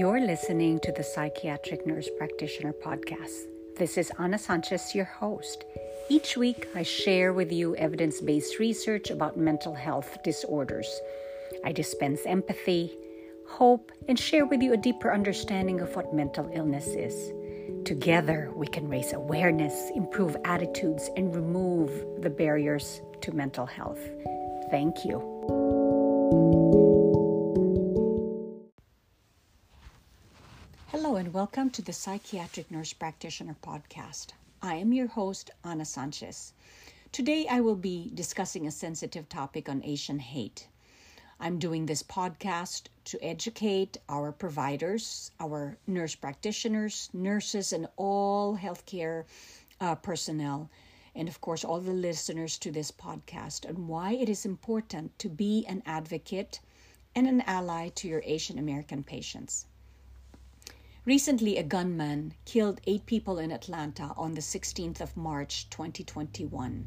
You're listening to the Psychiatric Nurse Practitioner Podcast. This is Ana Sanchez, your host. Each week, I share with you evidence based research about mental health disorders. I dispense empathy, hope, and share with you a deeper understanding of what mental illness is. Together, we can raise awareness, improve attitudes, and remove the barriers to mental health. Thank you. Hello, and welcome to the Psychiatric Nurse Practitioner Podcast. I am your host, Ana Sanchez. Today, I will be discussing a sensitive topic on Asian hate. I'm doing this podcast to educate our providers, our nurse practitioners, nurses, and all healthcare uh, personnel, and of course, all the listeners to this podcast, on why it is important to be an advocate and an ally to your Asian American patients. Recently, a gunman killed eight people in Atlanta on the 16th of March 2021.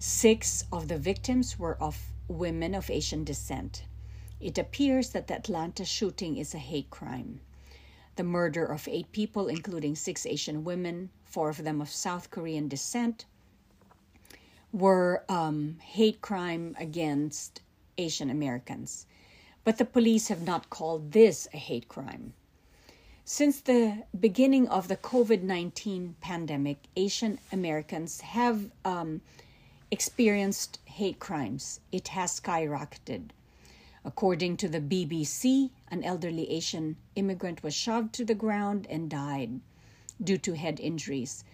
Six of the victims were of women of Asian descent. It appears that the Atlanta shooting is a hate crime. The murder of eight people, including six Asian women, four of them of South Korean descent, were um, hate crime against Asian Americans. But the police have not called this a hate crime. Since the beginning of the COVID 19 pandemic, Asian Americans have um, experienced hate crimes. It has skyrocketed. According to the BBC, an elderly Asian immigrant was shoved to the ground and died due to head injuries.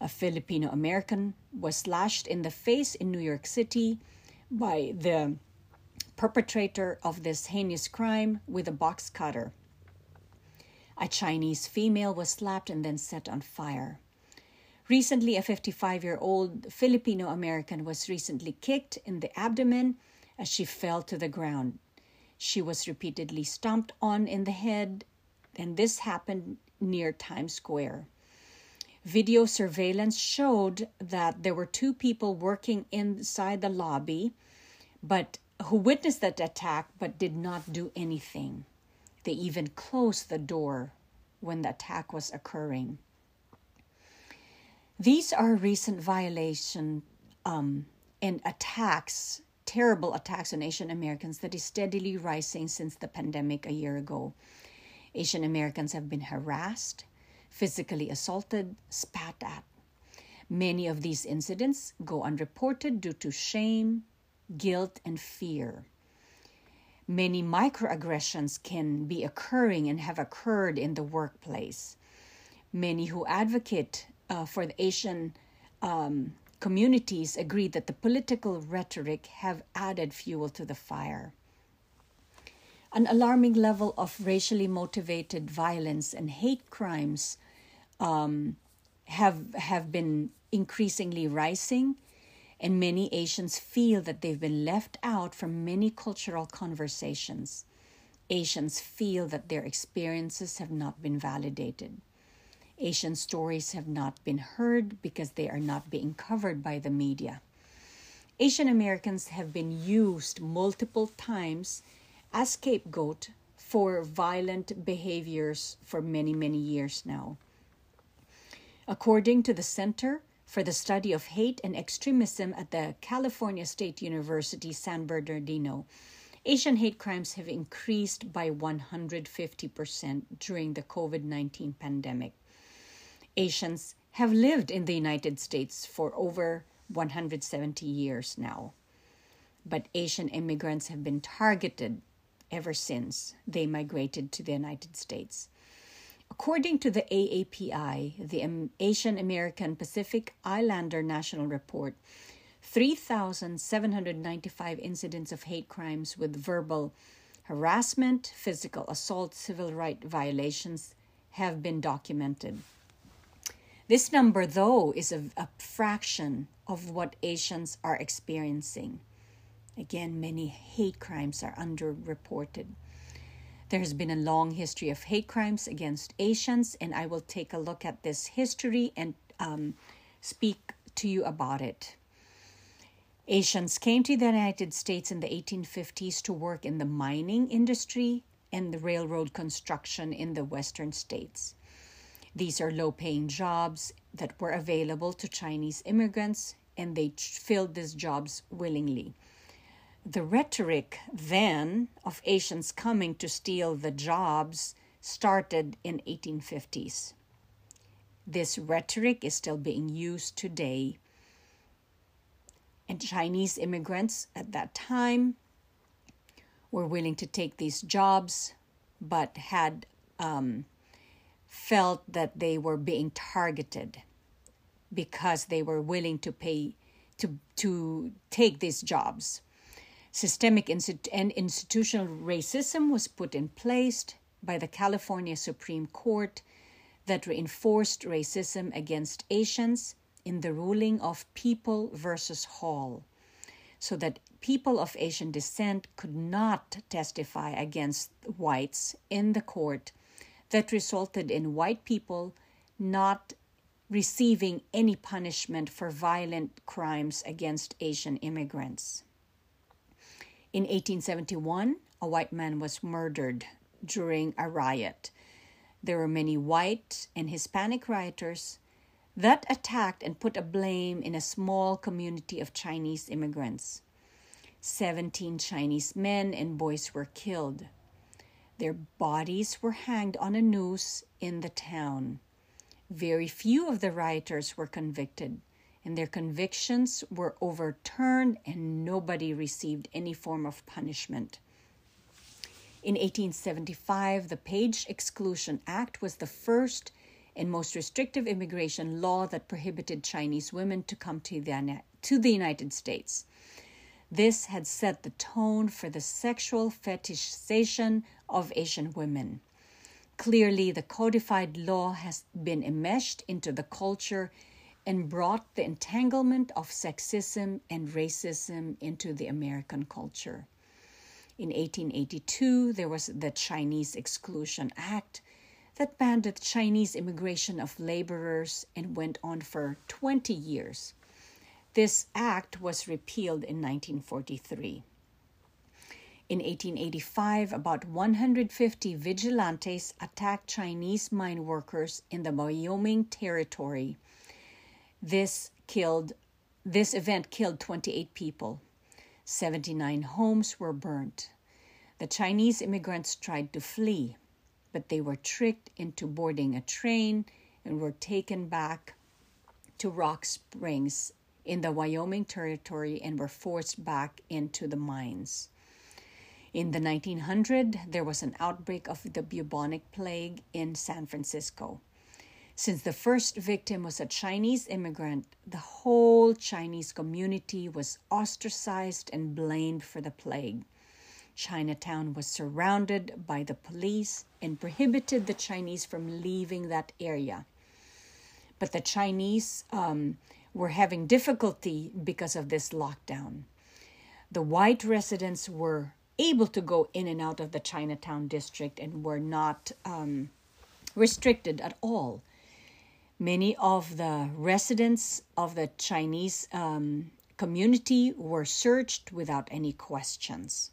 A Filipino American was slashed in the face in New York City by the perpetrator of this heinous crime with a box cutter. A Chinese female was slapped and then set on fire. Recently, a 55 year old Filipino American was recently kicked in the abdomen as she fell to the ground. She was repeatedly stomped on in the head, and this happened near Times Square. Video surveillance showed that there were two people working inside the lobby, but who witnessed that attack but did not do anything. They even closed the door when the attack was occurring. These are recent violation um, and attacks, terrible attacks on Asian Americans that is steadily rising since the pandemic a year ago. Asian Americans have been harassed, physically assaulted, spat at. Many of these incidents go unreported due to shame, guilt, and fear many microaggressions can be occurring and have occurred in the workplace. Many who advocate uh, for the Asian um, communities agree that the political rhetoric have added fuel to the fire. An alarming level of racially motivated violence and hate crimes um, have have been increasingly rising and many Asians feel that they've been left out from many cultural conversations. Asians feel that their experiences have not been validated. Asian stories have not been heard because they are not being covered by the media. Asian Americans have been used multiple times as scapegoat for violent behaviors for many, many years now. According to the Center for the Study of Hate and Extremism at the California State University, San Bernardino, Asian hate crimes have increased by 150% during the COVID 19 pandemic. Asians have lived in the United States for over 170 years now. But Asian immigrants have been targeted ever since they migrated to the United States. According to the AAPI, the Asian American Pacific Islander National Report, 3,795 incidents of hate crimes with verbal harassment, physical assault, civil rights violations have been documented. This number, though, is a, a, fraction of what Asians are experiencing. Again, many hate crimes are underreported. There has been a long history of hate crimes against Asians, and I will take a look at this history and um, speak to you about it. Asians came to the United States in the 1850s to work in the mining industry, and the railroad construction in the western states. These are low paying jobs that were available to Chinese immigrants, and they filled these jobs willingly. The rhetoric then of Asians coming to steal the jobs started in 1850s. This rhetoric is still being used today. And Chinese immigrants at that time were willing to take these jobs, but had um, felt that they were being targeted because they were willing to pay to to take these jobs. Systemic and institutional racism was put in place by the California Supreme Court that reinforced racism against Asians in the ruling of People versus Hall, so that people of Asian descent could not testify against whites in the court that resulted in white people not receiving any punishment for violent crimes against Asian immigrants. In 1871, a white man was murdered during a riot. There were many white and Hispanic rioters that attacked and put a blame in a small community of Chinese immigrants. 17 Chinese men and boys were killed. Their bodies were hanged on a noose in the town. Very few of the rioters were convicted, and their convictions were overturned, and nobody received any form of punishment. In 1875, the Page Exclusion Act was the first and most restrictive immigration law that prohibited Chinese women to come to the, to the United States. This had set the tone for the sexual fetishization of Asian women. Clearly, the codified law has been enmeshed into the culture and brought the entanglement of sexism and racism into the American culture. In 1882, there was the Chinese Exclusion Act that banned the Chinese immigration of laborers and went on for 20 years. This act was repealed in 1943. In 1885, about 150 vigilantes attacked Chinese mine workers in the Wyoming Territory. This killed this event killed 28 people. 79 homes were burnt. The Chinese immigrants tried to flee, but they were tricked into boarding a train and were taken back to Rock Springs in the Wyoming Territory and were forced back into the mines. In the 1900, there was an outbreak of the bubonic plague in San Francisco. Since the first victim was a Chinese immigrant, the whole Chinese community was ostracized and blamed for the plague. Chinatown was surrounded by the police and prohibited the Chinese from leaving that area. But the Chinese um, were having difficulty because of this lockdown. The white residents were able to go in and out of the Chinatown district and were not um, restricted at all. Many of the residents of the Chinese um, community were searched without any questions.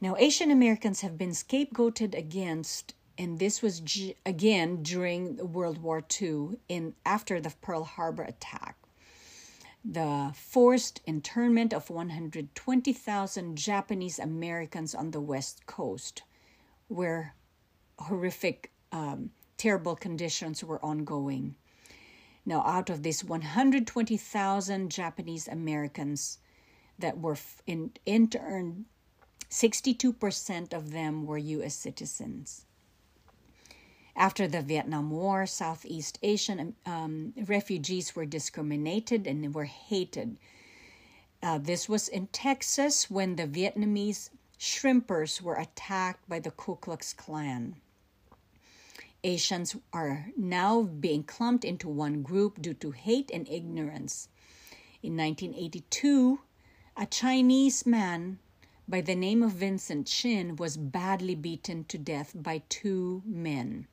Now, Asian Americans have been scapegoated against and this was g- again during World War II in after the Pearl Harbor attack. The forced internment of 120,000 Japanese Americans on the West Coast, where horrific, um, terrible conditions were ongoing. Now, out of these 120,000 Japanese Americans that were in, interned, 62% of them were U.S. citizens. After the Vietnam War, Southeast Asian um, refugees were discriminated and they were hated. Uh, this was in Texas when the Vietnamese shrimpers were attacked by the Ku Klux Klan. Asians are now being clumped into one group due to hate and ignorance. In 1982, a Chinese man by the name of Vincent Chin was badly beaten to death by two men.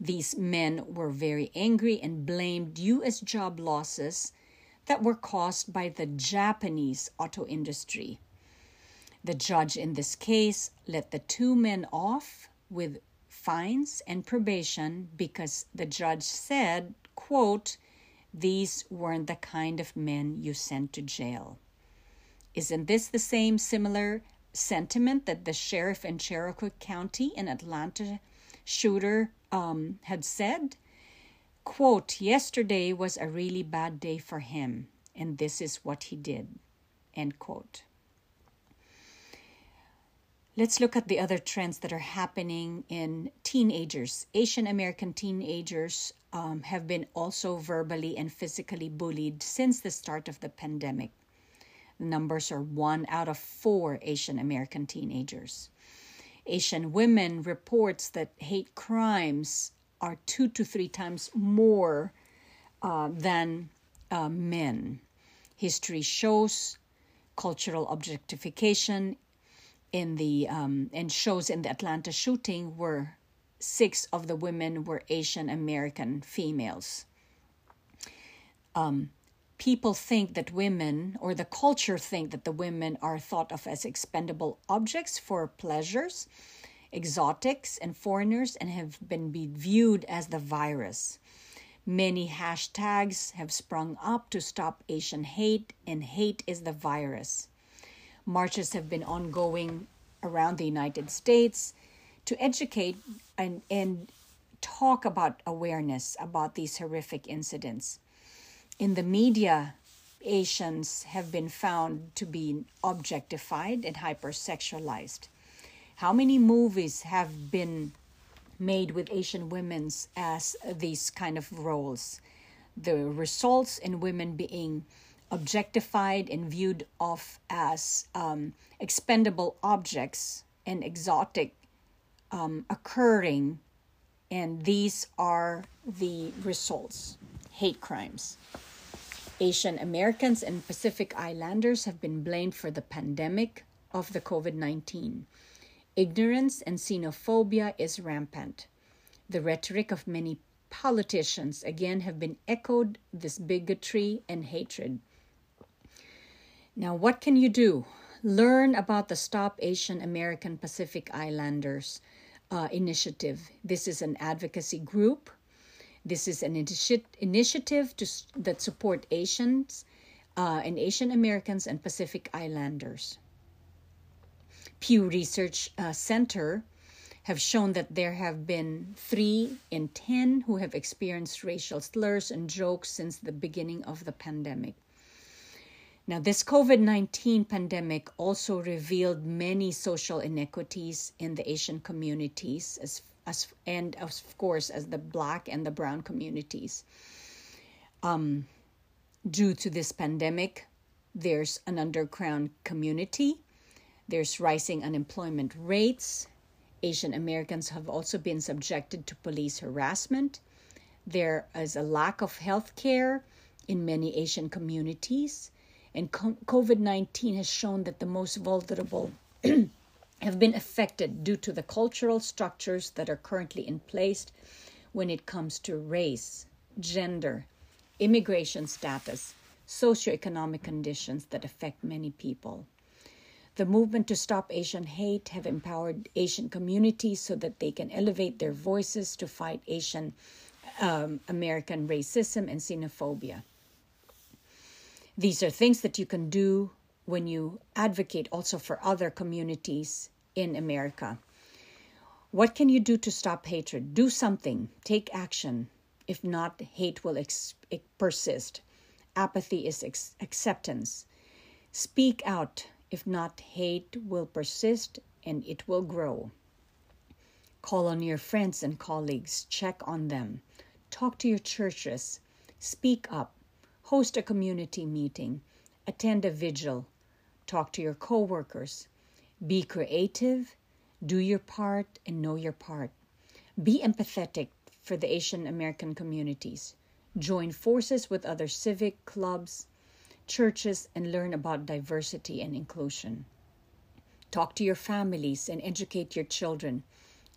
These men were very angry and blamed U.S. job losses that were caused by the Japanese auto industry. The judge in this case let the two men off with fines and probation because the judge said, quote, these weren't the kind of men you sent to jail. Isn't this the same similar sentiment that the sheriff in Cherokee County in Atlanta shooter um, had said? Quote, yesterday was a really bad day for him, and this is what he did. End quote. Let's look at the other trends that are happening in teenagers. Asian American teenagers um, have been also verbally and physically bullied since the start of the pandemic. The numbers are one out of four Asian American teenagers. Asian women reports that hate crimes are two to three times more uh, than uh, men. History shows cultural objectification in the um, and shows in the Atlanta shooting where six of the women were Asian American females. Um, people think that women or the culture think that the women are thought of as expendable objects for pleasures exotics and foreigners and have been viewed as the virus many hashtags have sprung up to stop asian hate and hate is the virus Marches have been ongoing around the United States to educate and, and talk about awareness about these horrific incidents. In the media, Asians have been found to be objectified and hypersexualized. How many movies have been made with Asian women as these kind of roles? The results in women being objectified and viewed of as um, expendable objects and exotic um, occurring and these are the results. Hate crimes. Asian americans and pacific islanders have been blamed for the pandemic of the covid-19 ignorance and xenophobia is rampant. The rhetoric of many politicians again have been echoed this bigotry and hatred now, what can you do? Learn about the Stop Asian American Pacific Islanders uh, initiative. This is an advocacy group. This is an initi- initiative to, that support Asians uh, and Asian Americans and Pacific Islanders. Pew Research uh, Center have shown that there have been three in ten who have experienced racial slurs and jokes since the beginning of the pandemic. Now, this COVID 19 pandemic also revealed many social inequities in the Asian communities, as, as, and of course, as the Black and the Brown communities. Um, due to this pandemic, there's an underground community, there's rising unemployment rates. Asian Americans have also been subjected to police harassment. There is a lack of health care in many Asian communities and COVID 19 has shown that the most vulnerable have been affected due to the cultural structures that are currently in place when it comes to race, gender, immigration status, socioeconomic conditions that affect many people. The movement to stop Asian hate have empowered Asian communities so that they can elevate their voices to fight Asian um, American racism and xenophobia. These are things that you can do when you advocate also for other communities in America. What can you do to stop hatred? Do something, take action. If not, hate will ex- persist. Apathy is ex- acceptance. Speak out. If not, hate will persist and it will grow. Call on your friends and colleagues, check on them. Talk to your churches. Speak up host a community meeting, attend a vigil, talk to your coworkers, be creative, do your part, and know your part. Be empathetic for the Asian American communities. Join forces with other civic clubs, churches, and learn about diversity and inclusion. Talk to your families and educate your children.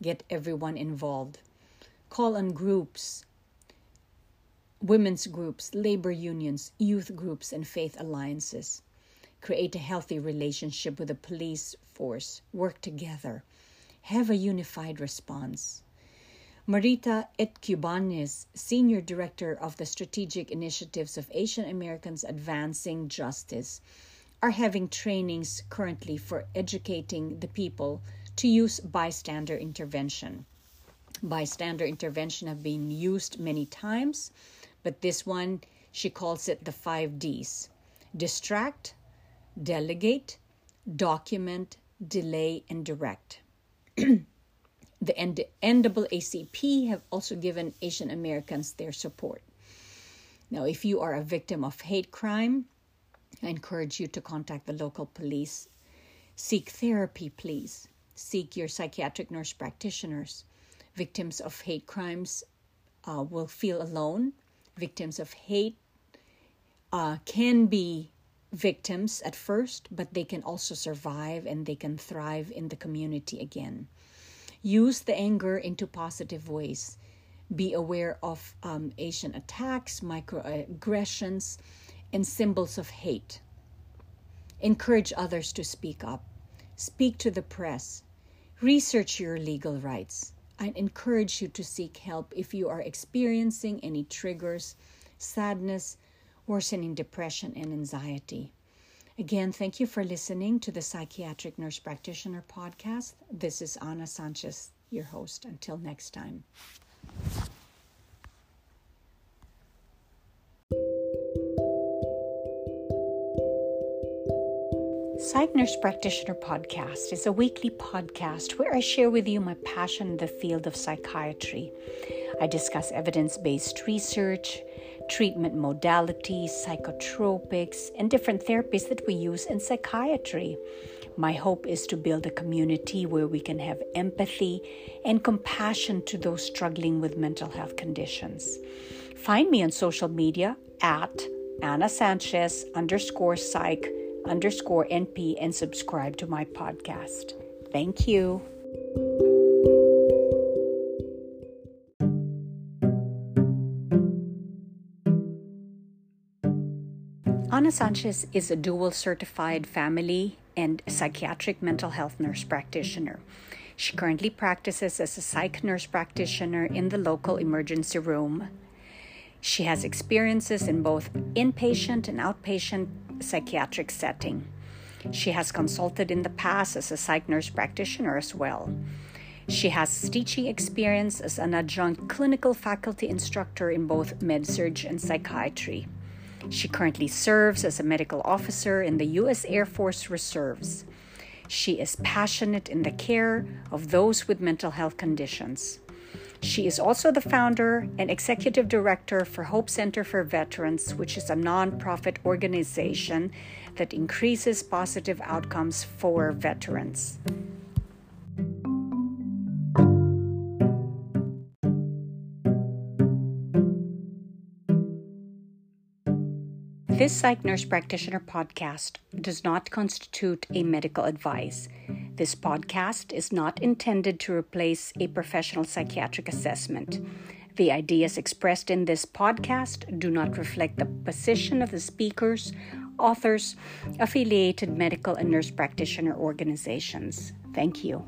Get everyone involved. Call on groups women's groups, labor unions, youth groups, and faith alliances. create a healthy relationship with the police force, work together, have a unified response. Marita Etcubañez, Senior Director of the Strategic Initiatives of Asian Americans Advancing Justice, are having trainings currently for educating the people to use bystander intervention. Bystander intervention have been used many times, but this one she calls it the 5 Ds. Distract, delegate, document, delay and direct. the NAACP have also given Asian Americans their support. Now, if you are a victim of hate crime, I encourage you to contact the local police. Seek therapy, please. Seek your psychiatric nurse practitioners. Victims of hate crimes uh, will feel alone. Victims of hate uh, can be victims at first, but they can also survive and they can thrive in the community again. Use the anger into positive ways. Be aware of um, Asian attacks, microaggressions, and symbols of hate. Encourage others to speak up. Speak to the press. Research your legal rights. I encourage you to seek help if you are experiencing any triggers, sadness, worsening depression and anxiety. Again, thank you for listening to the Psychiatric Nurse Practitioner podcast. This is Ana Sanchez, your host. Until next time. Psych Nurse Practitioner Podcast is a weekly podcast where I share with you my passion in the field of psychiatry. I discuss evidence based research, treatment modalities, psychotropics, and different therapies that we use in psychiatry. My hope is to build a community where we can have empathy and compassion to those struggling with mental health conditions. Find me on social media at Ana Sanchez underscore psych underscore NP and subscribe to my podcast. Thank you. Ana Sanchez is a dual certified family and psychiatric mental health nurse practitioner. She currently practices as a psych nurse practitioner in the local emergency room. She has experiences in both inpatient and outpatient psychiatric setting. She has consulted in the past as a psych nurse practitioner as well. She has teaching experience as an adjunct clinical faculty instructor in both med-surg and psychiatry. She currently serves as a medical officer in the U.S. Air Force Reserves. She is passionate in the care of those with mental health conditions. She is also the founder and executive director for Hope Center for Veterans, which is a nonprofit organization that increases positive outcomes for veterans. This Psych Nurse Practitioner podcast does not constitute a medical advice. This podcast is not intended to replace a professional psychiatric assessment. The ideas expressed in this podcast do not reflect the position of the speakers, authors, affiliated medical and nurse practitioner organizations. Thank you.